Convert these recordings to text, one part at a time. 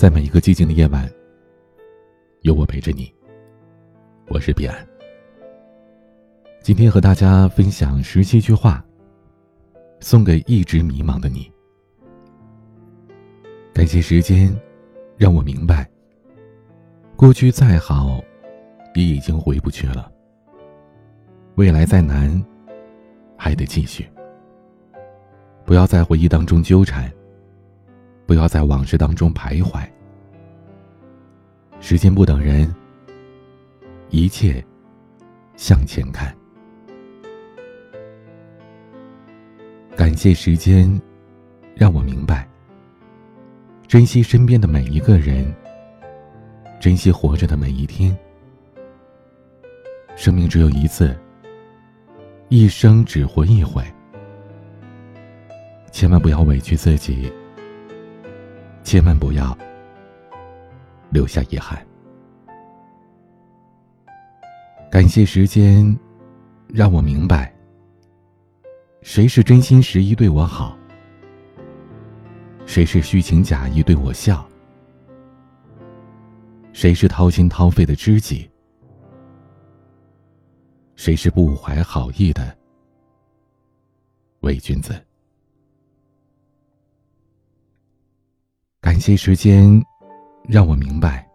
在每一个寂静的夜晚，有我陪着你。我是彼岸。今天和大家分享十七句话，送给一直迷茫的你。感谢时间，让我明白，过去再好，也已经回不去了。未来再难，还得继续。不要在回忆当中纠缠。不要在往事当中徘徊。时间不等人，一切向前看。感谢时间，让我明白，珍惜身边的每一个人，珍惜活着的每一天。生命只有一次，一生只活一回，千万不要委屈自己。千万不要留下遗憾。感谢时间，让我明白，谁是真心实意对我好，谁是虚情假意对我笑，谁是掏心掏肺的知己，谁是不怀好意的伪君子。感谢时间，让我明白，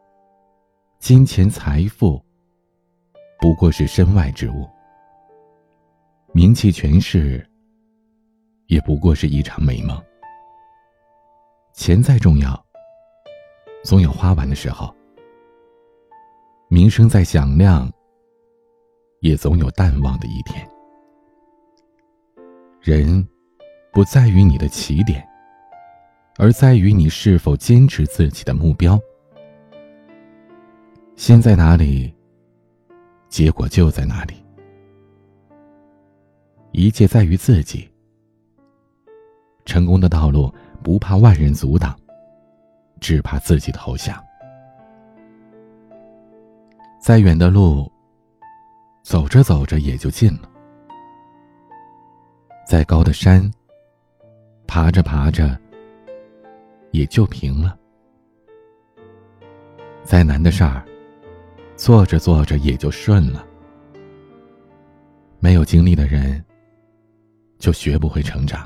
金钱财富不过是身外之物，名气权势也不过是一场美梦。钱再重要，总有花完的时候；名声再响亮，也总有淡忘的一天。人不在于你的起点。而在于你是否坚持自己的目标。心在哪里，结果就在哪里。一切在于自己。成功的道路不怕万人阻挡，只怕自己投降。再远的路，走着走着也就近了；再高的山，爬着爬着。也就平了。再难的事儿，做着做着也就顺了。没有经历的人，就学不会成长；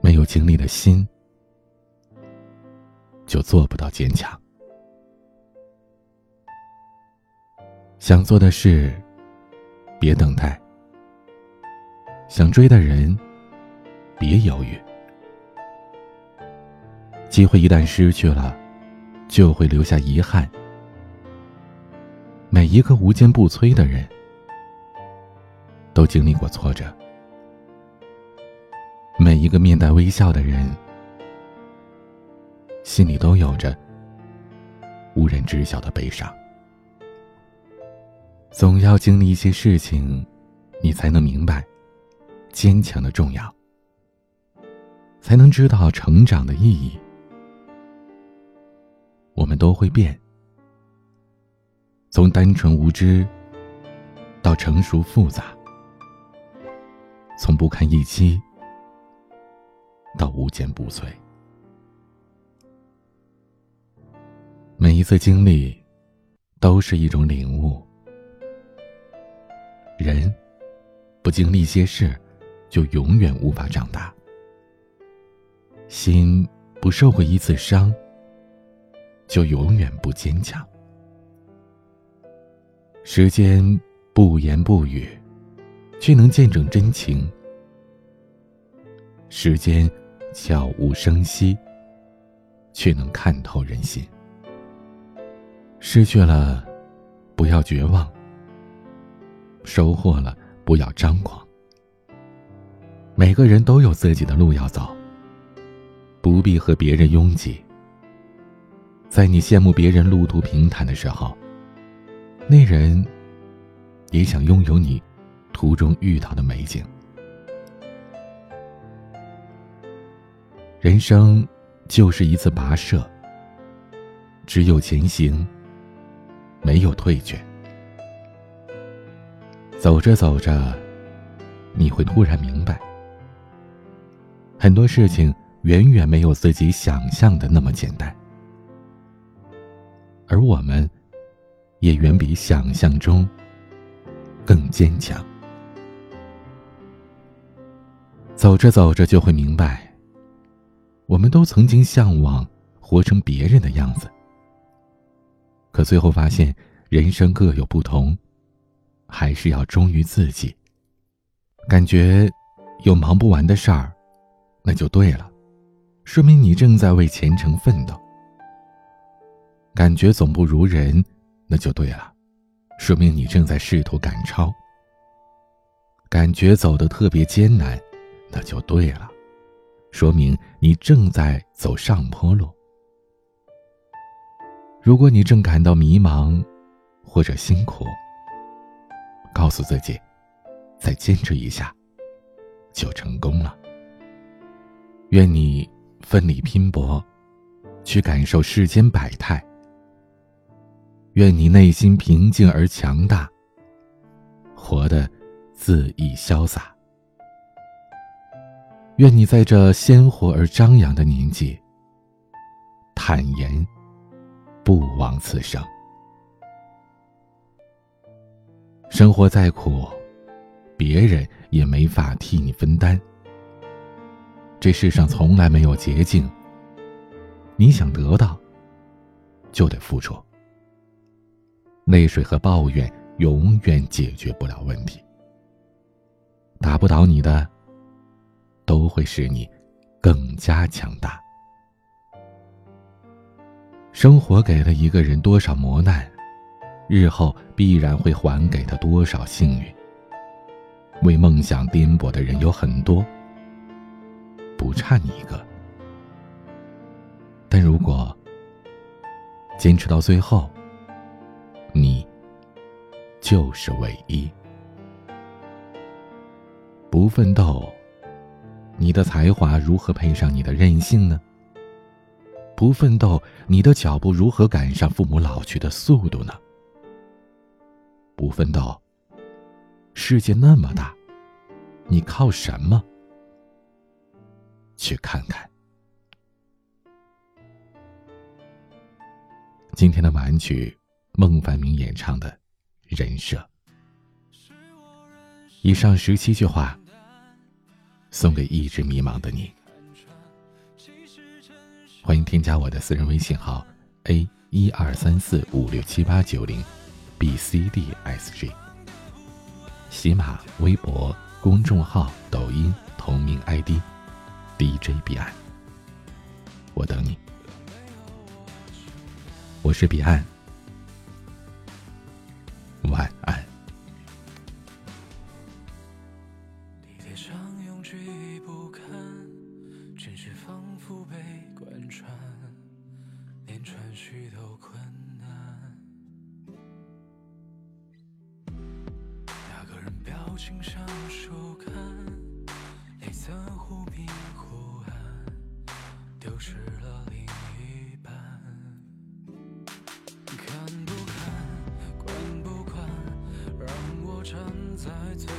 没有经历的心，就做不到坚强。想做的事，别等待；想追的人，别犹豫。机会一旦失去了，就会留下遗憾。每一个无坚不摧的人，都经历过挫折；每一个面带微笑的人，心里都有着无人知晓的悲伤。总要经历一些事情，你才能明白坚强的重要，才能知道成长的意义。我们都会变，从单纯无知到成熟复杂，从不堪一击到无坚不摧。每一次经历都是一种领悟。人不经历些事，就永远无法长大；心不受过一次伤。就永远不坚强。时间不言不语，却能见证真情；时间悄无声息，却能看透人心。失去了，不要绝望；收获了，不要张狂。每个人都有自己的路要走，不必和别人拥挤。在你羡慕别人路途平坦的时候，那人也想拥有你途中遇到的美景。人生就是一次跋涉，只有前行，没有退却。走着走着，你会突然明白，很多事情远远没有自己想象的那么简单，而我们，也远比想象中更坚强。走着走着就会明白，我们都曾经向往活成别人的样子，可最后发现人生各有不同，还是要忠于自己。感觉有忙不完的事儿，那就对了，说明你正在为前程奋斗。感觉总不如人，那就对了，说明你正在试图赶超。感觉走得特别艰难。那就对了，说明你正在走上坡路。如果你正感到迷茫，或者辛苦，告诉自己，再坚持一下，就成功了。愿你奋力拼搏，去感受世间百态。愿你内心平静而强大，活得恣意潇洒。愿你在这鲜活而张扬的年纪，坦言，不枉此生。生活再苦，别人也没法替你分担。这世上从来没有捷径，你想得到，就得付出。泪水和抱怨永远解决不了问题，打不倒你的。都会使你更加强大。生活给了一个人多少磨难，日后必然会还给他多少幸运。为梦想颠簸的人有很多，不差你一个。但如果坚持到最后，就是唯一。不奋斗。你的才华如何配上你的任性呢？不奋斗，你的脚步如何赶上父母老去的速度呢？不奋斗，世界那么大，你靠什么去看看？今天的晚曲，孟凡明演唱的《人设》。以上十七句话。送给一直迷茫的你。欢迎添加我的私人微信号 a 一二三四五六七八九零 b c d s g。喜马、微博、公众号、抖音同名 ID DJ 彼岸。我等你。我是彼岸。许多困难，那个人表情像书看，脸色忽明忽暗，丢失了另一半。看不看，管不管，让我站在最